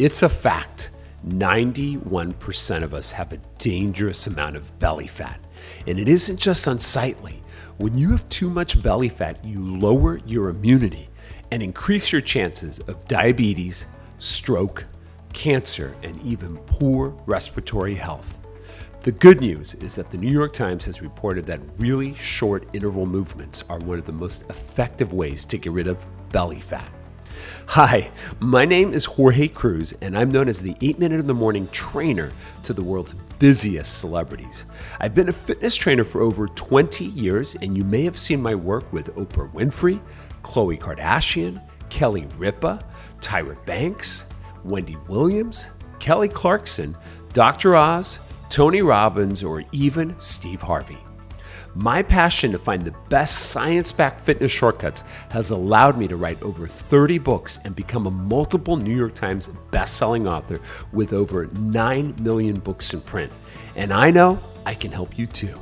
It's a fact 91% of us have a dangerous amount of belly fat. And it isn't just unsightly. When you have too much belly fat, you lower your immunity and increase your chances of diabetes, stroke, cancer, and even poor respiratory health. The good news is that the New York Times has reported that really short interval movements are one of the most effective ways to get rid of belly fat. Hi, my name is Jorge Cruise, and I'm known as the 8 Minute in the Morning trainer to the world's busiest celebrities. I've been a fitness trainer for over 20 years, and you may have seen my work with Oprah Winfrey, Khloe Kardashian, Kelly Ripa, Tyra Banks, Wendy Williams, Kelly Clarkson, Dr. Oz, Tony Robbins, or even Steve Harvey. My passion to find the best science backed fitness shortcuts has allowed me to write over 30 books and become a multiple New York Times best-selling author with over 9 million books in print. And I know I can help you too.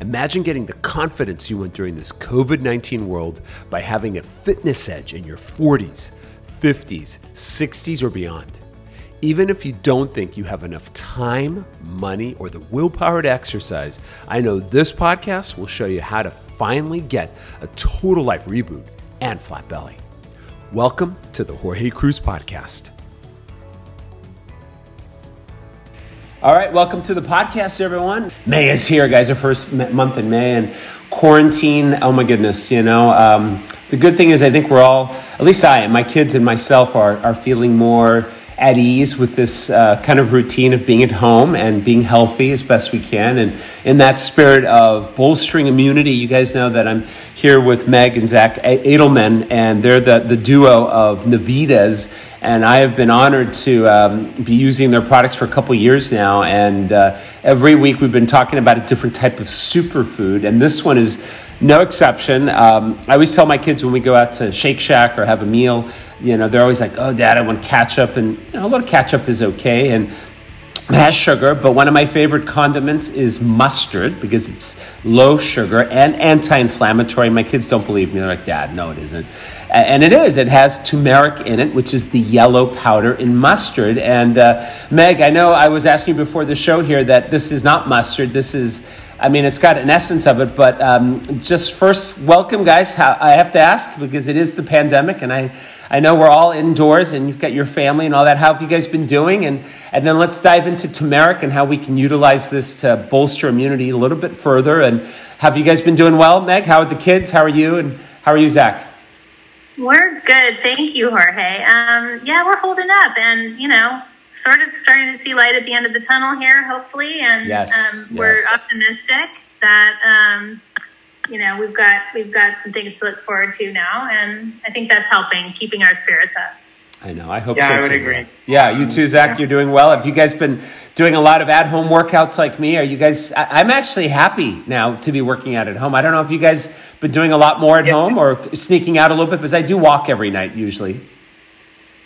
Imagine getting the confidence you want during this COVID 19 world by having a fitness edge in your 40s, 50s, 60s, or beyond. Even if you don't think you have enough time, money, or the willpower to exercise, I know this podcast will show you how to finally get a total life reboot and flat belly. Welcome to the Jorge Cruise Podcast. All right, welcome to the podcast, everyone. May is here, guys. Our first month in May and quarantine. Oh my goodness, you know. Um, the good thing is, I think we're all, at least I, my kids and myself, are are feeling more at ease with this uh, kind of routine of being at home and being healthy as best we can. And in that spirit of bolstering immunity, you guys know that I'm here with Meg and Zach Adelman, and they're the, the duo of Navitas. And I have been honored to um, be using their products for a couple years now. And uh, every week we've been talking about a different type of superfood. And this one is no exception. Um, I always tell my kids when we go out to Shake Shack or have a meal, you know, they're always like, "Oh, Dad, I want ketchup," and you know, a little ketchup is okay, and has sugar. But one of my favorite condiments is mustard because it's low sugar and anti-inflammatory. My kids don't believe me; they're like, "Dad, no, it isn't," and it is. It has turmeric in it, which is the yellow powder in mustard. And uh, Meg, I know I was asking you before the show here that this is not mustard. This is I mean, it's got an essence of it, but um, just first, welcome, guys. I have to ask because it is the pandemic, and I, I know we're all indoors and you've got your family and all that. How have you guys been doing? And, and then let's dive into turmeric and how we can utilize this to bolster immunity a little bit further. And have you guys been doing well, Meg? How are the kids? How are you? And how are you, Zach? We're good. Thank you, Jorge. Um, yeah, we're holding up. And, you know, sort of starting to see light at the end of the tunnel here, hopefully, and yes, um, we're optimistic that um, you know we've got we've got some things to look forward to now, and I think that's helping keeping our spirits up. I know. I hope yeah, so I would too. agree. Yeah, you too, Zach. You're doing well. Have you guys been doing a lot of at-home workouts like me? Are you guys? I, I'm actually happy now to be working out at home. I don't know if you guys been doing a lot more at Yeah. home or sneaking out a little bit because I do walk every night usually.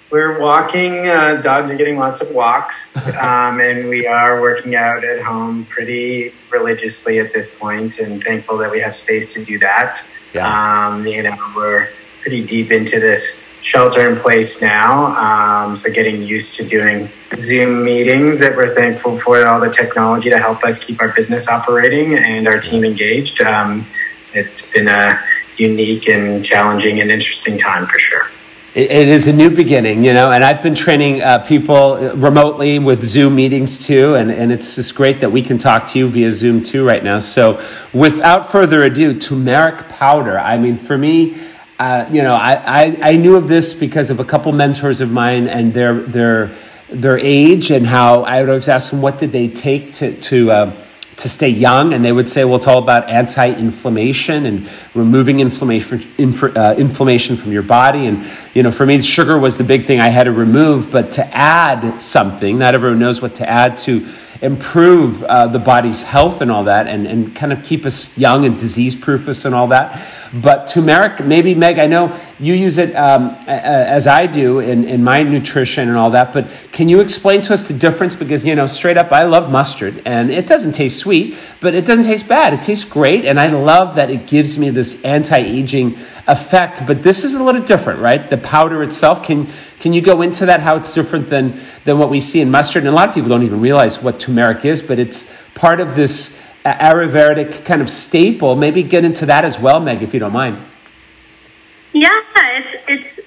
We're walking, uh, dogs are getting lots of walks, um, and we are working out at home pretty religiously at this point, and thankful that we have space to do that. Yeah. Um, you know, we're pretty deep into this shelter in place now, um, so getting used to doing Zoom meetings that we're thankful for all the technology to help us keep our business operating and our team engaged. Um, it's been a unique and challenging and interesting time for sure. It, it is a new beginning, you know, and I've been training uh, people remotely with Zoom meetings too, and, and it's just great that we can talk to you via Zoom too right now. So, without further ado, turmeric powder. I mean, for me, uh, you know, I, I, I knew of this because of a couple mentors of mine and their their their age and how I would always ask them what did they take to to uh, to stay young, and they would say, well, it's all about anti-inflammation and removing inflammation inf- uh, inflammation from your body. And you know, for me, sugar was the big thing I had to remove, but to add something, not everyone knows what to add to improve uh, the body's health and all that, and, and kind of keep us young and disease-proof us and all that. But turmeric, maybe Meg, I know you use it um, as I do in, in my nutrition and all that. But can you explain to us the difference? Because you know, straight up, I love mustard, and it doesn't taste sweet, but it doesn't taste bad. It tastes great, and I love that it gives me this anti-aging effect, but this is a little different, right? The powder itself. Can can you go into that? How it's different than than what we see in mustard? And a lot of people don't even realize what turmeric is, but it's part of this Ayurvedic kind of staple. Maybe get into that as well, Meg, if you don't mind. Yeah, it's it's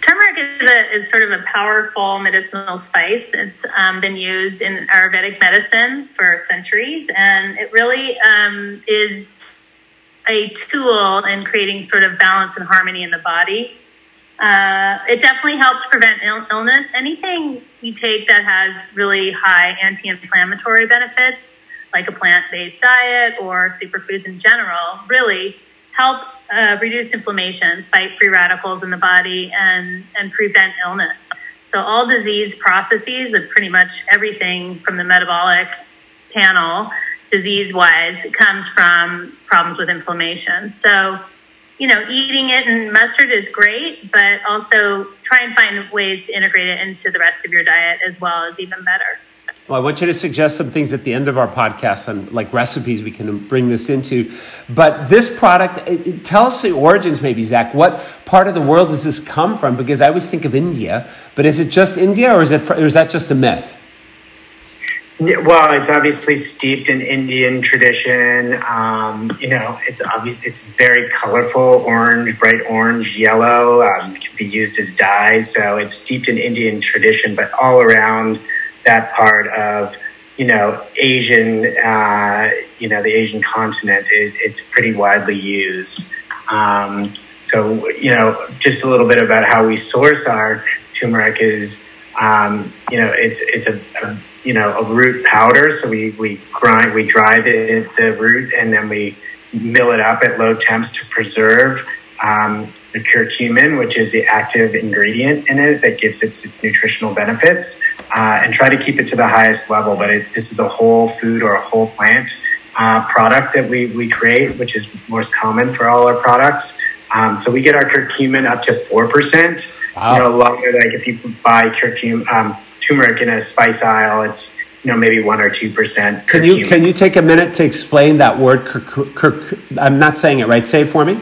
turmeric is, a, is sort of a powerful medicinal spice. It's um, been used in Ayurvedic medicine for centuries, and it really um, is a tool in creating sort of balance and harmony in the body. Uh, it definitely helps prevent Ill- illness. Anything you take that has really high anti inflammatory benefits, like a plant based diet or superfoods in general, really help uh, reduce inflammation, fight free radicals in the body, and, and prevent illness. So, all disease processes of pretty much everything from the metabolic panel, disease wise, comes from problems with inflammation. So, you know, eating it in mustard is great, but also try and find ways to integrate it into the rest of your diet as well is even better. Well, I want you to suggest some things at the end of our podcast on like recipes we can bring this into. But this product, it, it, tell us the origins, maybe Zach. What part of the world does this come from? Because I always think of India, but is it just India, or is it, or is that just a myth? Well, it's obviously steeped in Indian tradition. Um, you know, it's obvious. It's very colorful, orange, bright orange, yellow. Um, can be used as dye, so it's steeped in Indian tradition. But all around that part of you know Asian, uh, you know the Asian continent, it, it's pretty widely used. Um, so you know, just a little bit about how we source our turmeric is, um, you know, it's it's a, a, you know a root powder. So we we grind, we dry the the root, and then we mill it up at low temps to preserve um, the curcumin, which is the active ingredient in it that gives its its nutritional benefits, uh, and try to keep it to the highest level. But it, this is a whole food or a whole plant uh, product that we we create, which is most common for all our products. Um, so we get our curcumin up to four percent. Wow. You know, a lot of, like if you buy curcumin, um, turmeric in a spice aisle, it's you know maybe one or two percent. Can you can you take a minute to explain that word? Cur, cur, cur, I'm not saying it right. Say it for me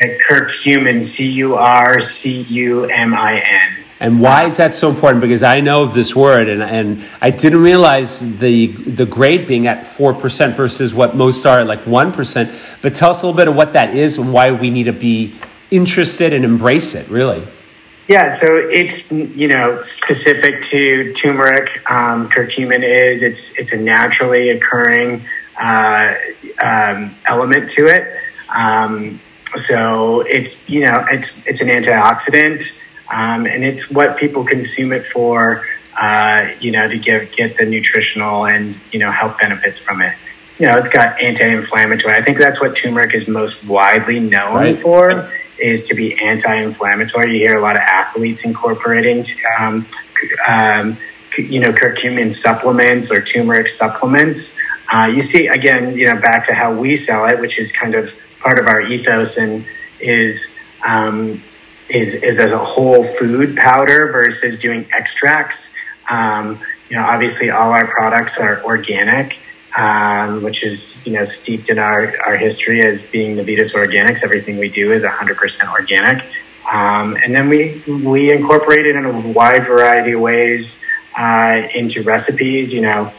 curcumin, C U R C U M I N. And why is that so important? Because I know of this word, and, and I didn't realize the the grade being at four percent versus what most are at like one percent. But tell us a little bit of what that is and why we need to be interested and embrace it. Really. Yeah, so it's you know specific to turmeric. Um, curcumin is it's it's a naturally occurring uh, um, element to it. Um, so it's you know it's it's an antioxidant, um, and it's what people consume it for. Uh, you know, to give get the nutritional and you know health benefits from it. You know, it's got anti-inflammatory. I think that's what turmeric is most widely known right. for is to be anti-inflammatory. You hear a lot of athletes incorporating, um, um, you know, curcumin supplements or turmeric supplements. Uh, you see, again, you know, back to how we sell it, which is kind of part of our ethos and is um, is is as a whole food powder versus doing extracts. Um, you know, obviously, all our products are organic, um, which is you know steeped in our our history as being the Navitas Organics. Everything we do is 100% organic, um, and then we we incorporate it in a wide variety of ways uh, into recipes. You know,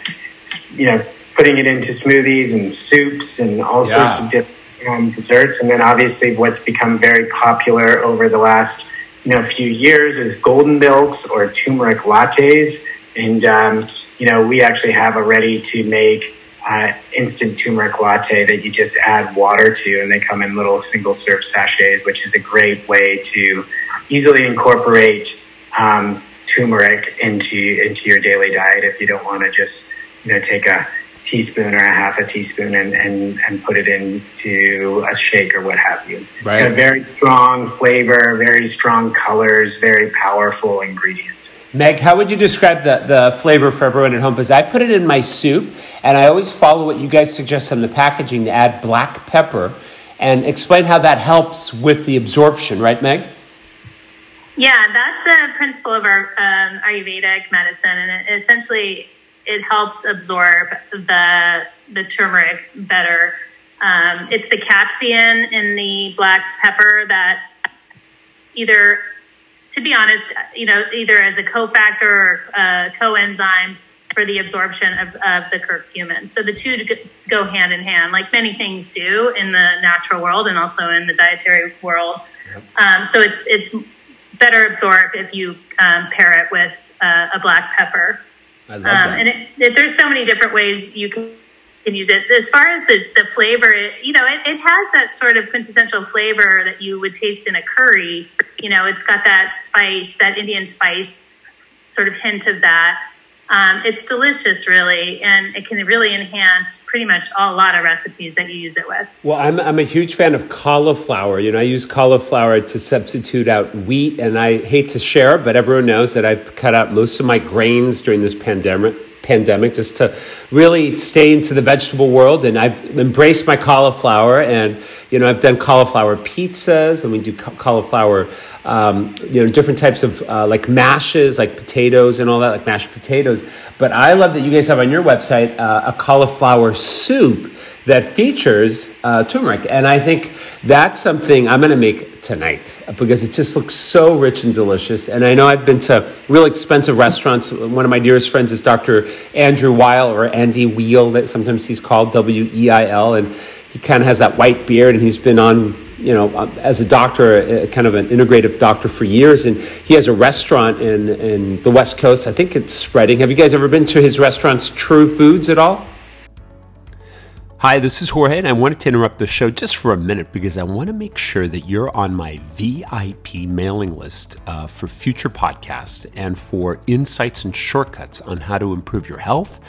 you know, putting it into smoothies and soups and all yeah. sorts of different um, desserts, and then obviously what's become very popular over the last you know few years is golden milks or turmeric lattes, and um, you know we actually have a ready to make uh, instant turmeric latte that you just add water to, and they come in little single serve sachets, which is a great way to easily incorporate um, turmeric into into your daily diet if you don't want to just you know take a teaspoon or a half a teaspoon and, and, and put it into a shake or what have you. Right. So very strong flavor, very strong colors, very powerful ingredient. Meg, how would you describe the, the flavor for everyone at home? Because I put it in my soup, and I always follow what you guys suggest on the packaging to add black pepper and explain how that helps with the absorption, right, Meg? Yeah, that's a principle of our um, Ayurvedic medicine, and it essentially it helps absorb the the turmeric better Um, it's the capsaicin in the black pepper that either, to be honest, you know, either as a cofactor or a coenzyme for the absorption of, of the curcumin. So the two go hand in hand, like many things do in the natural world and also in the dietary world. Yep. Um, so it's it's better absorbed if you um, pair it with uh, a black pepper. I love um, that. And it, it, there's so many different ways you can can use it. As far as the, the flavor, it, you know, it, it has that sort of quintessential flavor that you would taste in a curry. You know, it's got that spice, that Indian spice sort of hint of that. Um, it's delicious, really, and it can really enhance pretty much a lot of recipes that you use it with. Well, I'm, I'm a huge fan of cauliflower. You know, I use cauliflower to substitute out wheat, and I hate to share, but everyone knows that I've cut out most of my grains during this pandemic pandemic just to really stay into the vegetable world. And i've embraced my cauliflower and you know i've done cauliflower pizzas and we do cauliflower um, you know different types of uh, like mashes like potatoes and all that like mashed potatoes. But i love that you guys have on your website uh, a cauliflower soup that features uh, turmeric. And I think that's something I'm going to make tonight because it just looks so rich and delicious. And I know I've been to real expensive restaurants. One of my dearest friends is Dr. Andrew Weil or Andy Wheel, that sometimes he's called W E I L. And he kind of has that white beard and he's been on you know, uh, as a doctor, kind of an integrative doctor for years, and he has a restaurant in in the West Coast. I think it's spreading. Have you guys ever been to his restaurants, True Foods, at all? Hi, this is Jorge, and I wanted to interrupt the show just for a minute because I want to make sure that you're on my VIP mailing list uh, for future podcasts and for insights and shortcuts on how to improve your health.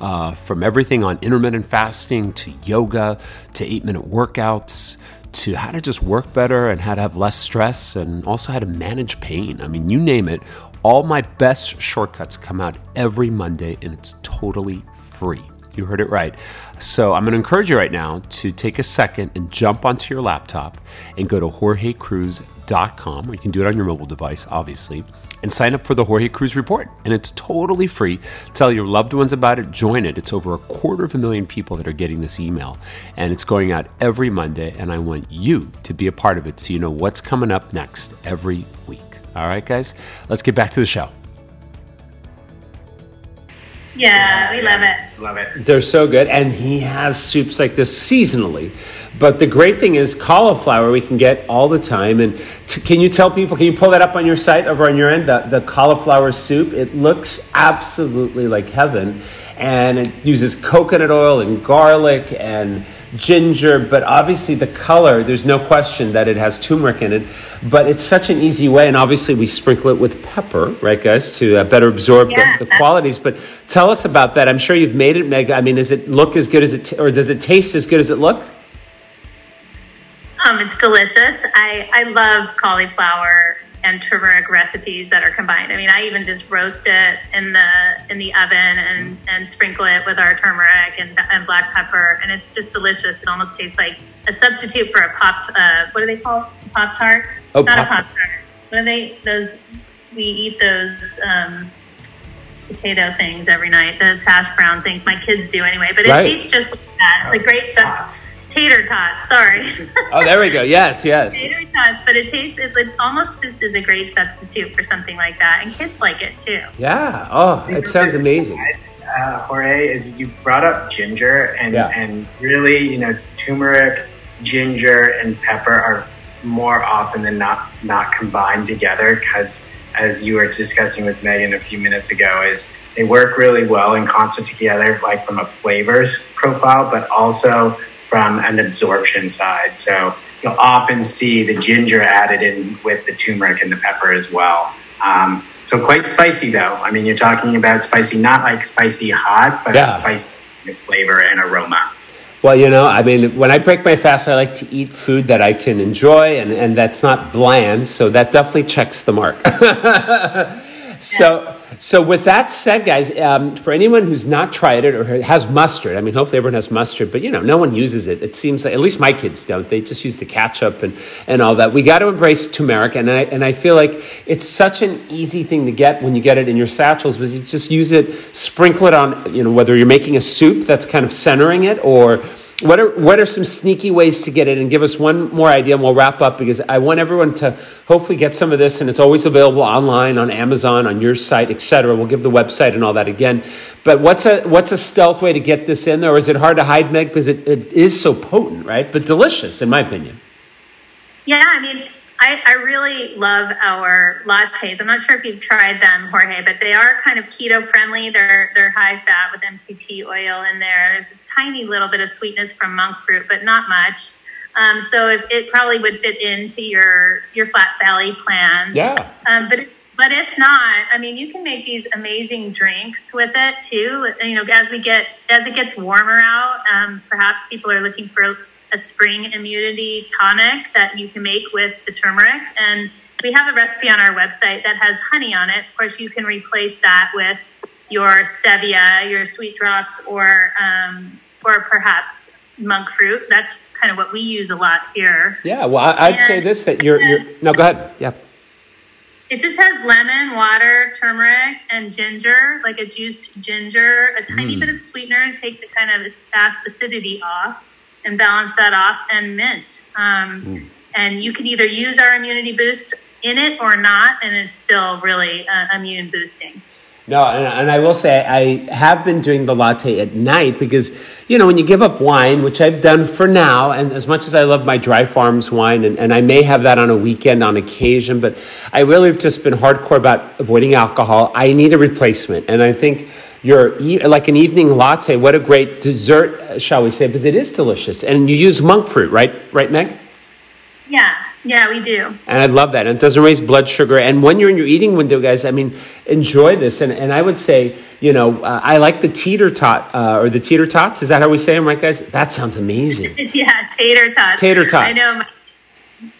Uh, from everything on intermittent fasting to yoga to eight minute workouts to how to just work better and how to have less stress and also how to manage pain. I mean, you name it, all my best shortcuts come out every Monday and it's totally free. You heard it right. So I'm going to encourage you right now to take a second and jump onto your laptop and go to jorgecruise.com, or you can do it on your mobile device, obviously, and sign up for the Jorge Cruise Report. And it's totally free. Tell your loved ones about it, join it. It's over a quarter of a million people that are getting this email, and it's going out every Monday. And I want you to be a part of it so you know what's coming up next every week. All right, guys, let's get back to the show. Yeah, we love it. Love it. They're so good. And he has soups like this seasonally. But the great thing is cauliflower we can get all the time. And t- can you tell people, can you pull that up on your site over on your end, the, the cauliflower soup? It looks absolutely like heaven. And it uses coconut oil and garlic and ginger, but obviously the color, there's no question that it has turmeric in it. But it's such an easy way, and obviously we sprinkle it with pepper, right, guys, to uh, better absorb yeah. the, the, qualities. But tell us about that. I'm sure you've made it, Meg. I mean, does it look as good as it, t- or does it taste as good as it look? Um, it's delicious. I, I love cauliflower and turmeric recipes that are combined. I mean, I even just roast it in the in the oven and and sprinkle it with our turmeric and, and black pepper, and it's just delicious. It almost tastes like a substitute for a pop. Uh, what do they call pop tart? Oh, not pop- a pop tart. What are they? Those we eat those. Um, potato things every night those hash brown things my kids do anyway but it right. tastes just like that it's a great stuff tater tots. Sorry. oh, there we go. Yes, yes. tater tots, but it tastes it almost just is a great substitute for something like that, and kids like it too. Yeah. Oh, it sounds amazing. Uh, Jorge, is you brought up ginger, and yeah. and really, you know, turmeric, ginger, and pepper are more often than not not combined together because as you were discussing with Megan a few minutes ago, is they work really well in concert together, like from a flavors profile, but also from an absorption side. So you'll often see the ginger added in with the turmeric and the pepper as well. Um, so quite spicy though. I mean, you're talking about spicy, not like spicy hot, but yeah. spicy flavor and aroma. Well, you know, I mean, when I break my fast, I like to eat food that I can enjoy and, and that's not bland. So that definitely checks the mark. so, so, with that said, guys, um, for anyone who's not tried it or has mustard, I mean, hopefully everyone has mustard, but you know, no one uses it. It seems like, at least my kids don't. They just use the ketchup and, and all that. We got to embrace turmeric, and I, and I feel like it's such an easy thing to get when you get it in your satchels, because you just use it, sprinkle it on, you know, whether you're making a soup that's kind of centering it or what are what are some sneaky ways to get it? And give us one more idea, and we'll wrap up because I want everyone to hopefully get some of this, and it's always available online on Amazon, on your site, etc. We'll give the website and all that again. But what's a what's a stealth way to get this in there? Or is it hard to hide, Meg? Because it, it is so potent, right? But delicious, in my opinion. Yeah, I mean, I, I, really love our lattes. I'm not sure if you've tried them, Jorge, but they are kind of keto friendly. They're they're high fat with MCT oil in there. There's a tiny little bit of sweetness from monk fruit, but not much. Um, so if, it probably would fit into your your flat belly plan. Yeah. Um, but but if not, I mean, you can make these amazing drinks with it too. You know, as we get as it gets warmer out, um, perhaps people are looking for a spring immunity tonic that you can make with the turmeric. And we have a recipe on our website that has honey on it. Of course, you can replace that with your stevia, your sweet drops, or um, or perhaps monk fruit. That's kind of what we use a lot here. Yeah, well, I, would say this that you're, you're no, go ahead. Yeah. It just has lemon, water, turmeric, and ginger, like a juiced ginger, a tiny mm. bit of sweetener to take the kind of acidity off and balance that off and mint. Um, mm. And you can either use our immunity boost in it or not, and it's still really uh, immune boosting. No, and, and, I will say I have been doing the latte at night because, you know, when you give up wine, which I've done for now, and as much as I love my dry farms wine, and, and I may have that on a weekend on occasion, but I really have just been hardcore about avoiding alcohol. I need a replacement. And I think your like an evening latte. What a great dessert, shall we say? Because it is delicious, and you use monk fruit, right? Right, Meg? Yeah, yeah, we do. And I love that. And it doesn't raise blood sugar. And when you're in your eating window, guys, I mean, enjoy this. And and I would say, you know, uh, I like the teeter tot uh, or the teeter tots. Is that how we say them, right, guys? That sounds amazing. yeah, tater tots. Tater tots. I know. My-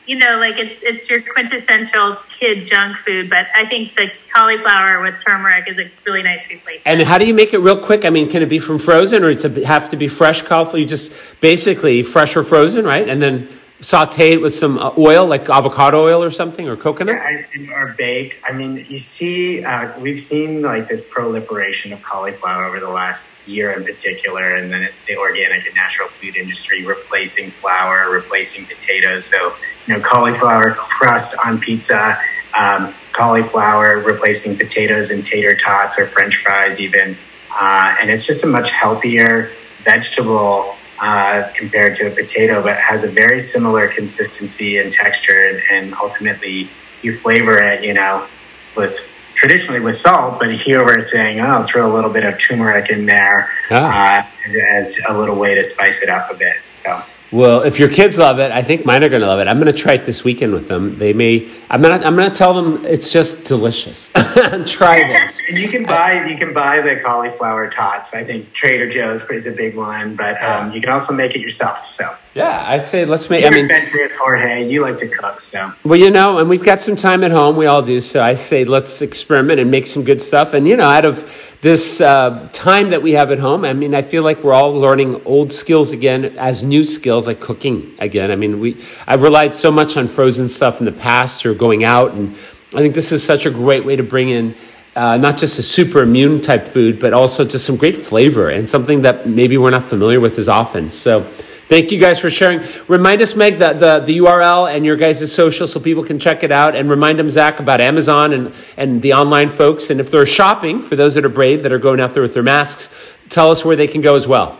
you know, like it's it's your quintessential kid junk food, but I think the cauliflower with turmeric is a really nice replacement. And how do you make it real quick? I mean, can it be from frozen, or does it have to be fresh cauliflower? You just basically fresh or frozen, right? And then saute it with some uh, oil, like avocado oil or something, or coconut? Yeah, or baked. I mean, you see, uh, we've seen like this proliferation of cauliflower over the last year in particular, and then the organic and natural food industry replacing flour, replacing potatoes. So, you know, cauliflower crust on pizza, um, cauliflower replacing potatoes and tater tots or French fries, even. Uh, and it's just a much healthier vegetable uh, compared to a potato, but has a very similar consistency and texture. And, and, ultimately, you flavor it, you know, with traditionally with salt, but here we're saying, oh, throw a little bit of turmeric in there ah. uh, as a little way to spice it up a bit. So. Well, if your kids love it, I think mine are going to love it. I'm going to try it this weekend with them. They may. I'm going to. I'm going to tell them it's just delicious. try this. and you can buy. You can buy the cauliflower tots. I think Trader Joe's is a big one, but um, you can also make it yourself. So. Yeah, I'd say let's make. You're I mean, adventurous, Jorge. You like to cook, so. Well, you know, and we've got some time at home. We all do. So I say let's experiment and make some good stuff. And you know, out of this uh, time that we have at home, I mean, I feel like we're all learning old skills again as new skills, like cooking again. I mean, we I've relied so much on frozen stuff in the past or going out, and I think this is such a great way to bring in. Uh, not just a super immune type food, but also just some great flavor and something that maybe we're not familiar with as often. So, Thank you guys for sharing. Remind us, Meg, the, the, the URL and your guys' social so people can check it out. And remind them, Zach, about Amazon and, and the online folks. And if they're shopping, for those that are brave, that are going out there with their masks, tell us where they can go as well.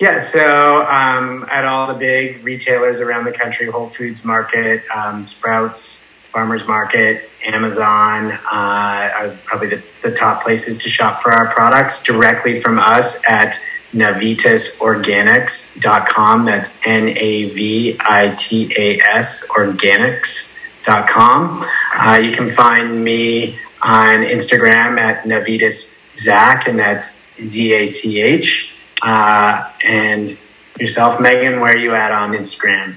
Yeah, so um, at all the big retailers around the country, Whole Foods Market, um, Sprouts, Farmers Market, Amazon uh, are probably the, the top places to shop for our products directly from us at navitasorganics.com. That's N A V I T A S organics.com. Uh, you can find me on Instagram at Navitas Zach, and that's Z A C H. Uh, and yourself, Megan, where are you at on Instagram?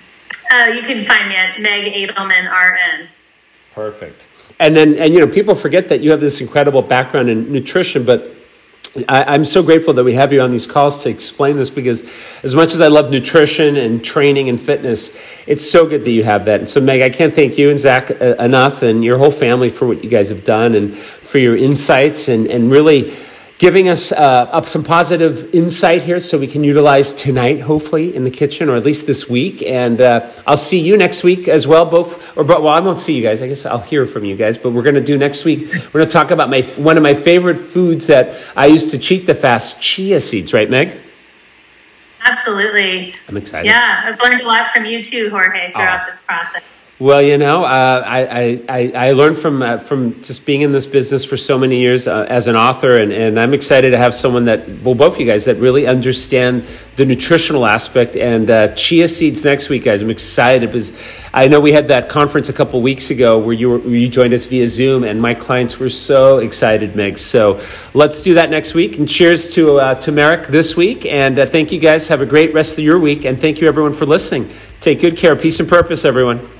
Uh, you can find me at Meg Adelman RN. Perfect. And then, and you know, people forget that you have this incredible background in nutrition, but I, am so grateful that we have you on these calls to explain this because, as much as I love nutrition and training and fitness, it's so good that you have that. And so, Meg, I can't thank you and Zach uh, enough and your whole family for what you guys have done and for your insights and, and really giving us uh, up some positive insight here so we can utilize tonight, hopefully, in the kitchen, or at least this week. And uh, I'll see you next week as well. Both, or well, I won't see you guys. I guess I'll hear from you guys. But we're going to do next week. We're going to talk about my one of my favorite foods that I used to cheat the fast: chia seeds. Right, Meg? Absolutely. I'm excited. Yeah, I've learned a lot from you too, Jorge, throughout oh. this process. Well, you know, uh, I, I, I learned from uh, from just being in this business for so many years uh, as an author, and, and I'm excited to have someone that, well, both of you guys, that really understand the nutritional aspect. And uh, chia seeds next week, guys. I'm excited because I know we had that conference a couple weeks ago where you were, you joined us via Zoom, and my clients were so excited, Meg. So let's do that next week. And cheers to uh, turmeric this week, and uh, thank you guys. Have a great rest of your week, and thank you everyone for listening. Take good care. Peace and purpose, everyone.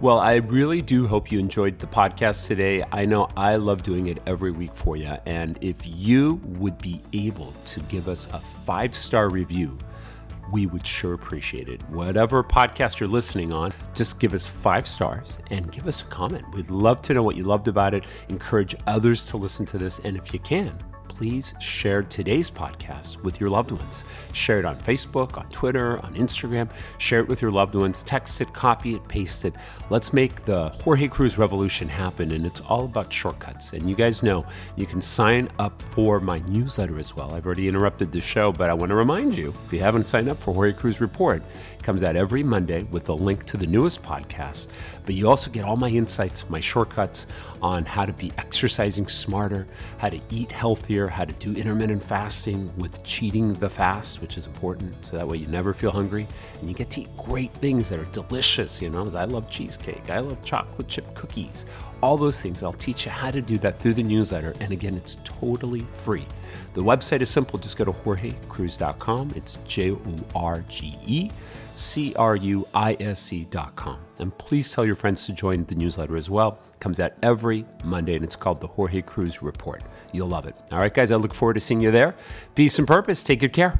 Well, I really do hope you enjoyed the podcast today. I know I love doing it every week for you. And if you would be able to give us a five star review, we would sure appreciate it. Whatever podcast you're listening on, just give us five stars and give us a comment. We'd love to know what you loved about it. Encourage others to listen to this. And if you can, please share today's podcast with your loved ones. Share it on Facebook, on Twitter, on Instagram. Share it with your loved ones. Text it, copy it, paste it. Let's make the Jorge Cruise revolution happen. And it's all about shortcuts. And you guys know you can sign up for my newsletter as well. I've already interrupted the show, but I want to remind you if you haven't signed up for Jorge Cruise Report, it comes out every Monday with a link to the newest podcast. But you also get all my insights, my shortcuts on how to be exercising smarter, how to eat healthier, how to do intermittent fasting with cheating the fast, which is important. So that way you never feel hungry and you get to eat great things that are delicious. You know, I love cheesecake, I love chocolate chip cookies, all those things. I'll teach you how to do that through the newsletter. And again, it's totally free. The website is simple. Just go to jorgecruise.com. It's J O R G E C R U I S E.com. And please tell your friends to join the newsletter as well. It comes out every Monday and it's called the Jorge Cruise Report. You'll love it. All right, guys, I look forward to seeing you there. Peace and purpose. Take good care.